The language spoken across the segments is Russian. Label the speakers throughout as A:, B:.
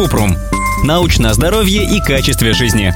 A: Купрум. Научное здоровье и качестве жизни.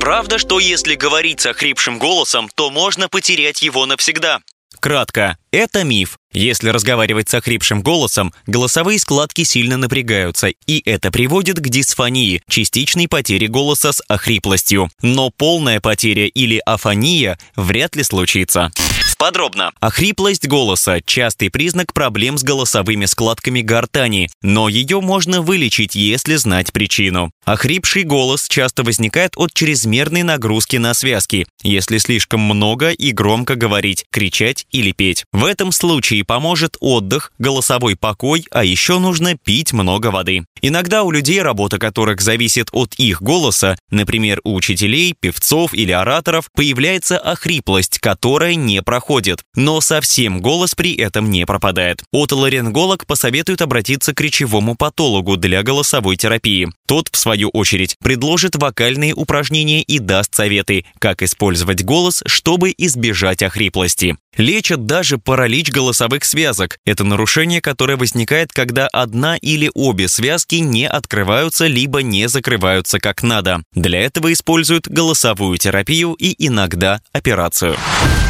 B: Правда, что если говорить с охрипшим голосом, то можно потерять его навсегда? Кратко, это миф. Если разговаривать с охрипшим голосом, голосовые складки сильно напрягаются, и это приводит к дисфонии, частичной потере голоса с охриплостью. Но полная потеря или афония вряд ли случится. Подробно. Охриплость голоса – частый признак проблем с голосовыми складками гортани, но ее можно вылечить, если знать причину. Охрипший голос часто возникает от чрезмерной нагрузки на связки, если слишком много и громко говорить, кричать или петь. В этом случае поможет отдых, голосовой покой, а еще нужно пить много воды. Иногда у людей, работа которых зависит от их голоса, например, у учителей, певцов или ораторов, появляется охриплость, которая не проходит, но совсем голос при этом не пропадает. Отоларинголог посоветует обратиться к речевому патологу для голосовой терапии. Тот, в свою очередь, предложит вокальные упражнения и даст советы, как использовать голос, чтобы избежать охриплости. Лечат даже паралич голосовых связок. Это нарушение, которое возникает, когда одна или обе связки не открываются либо не закрываются как надо. Для этого используют голосовую терапию и иногда операцию.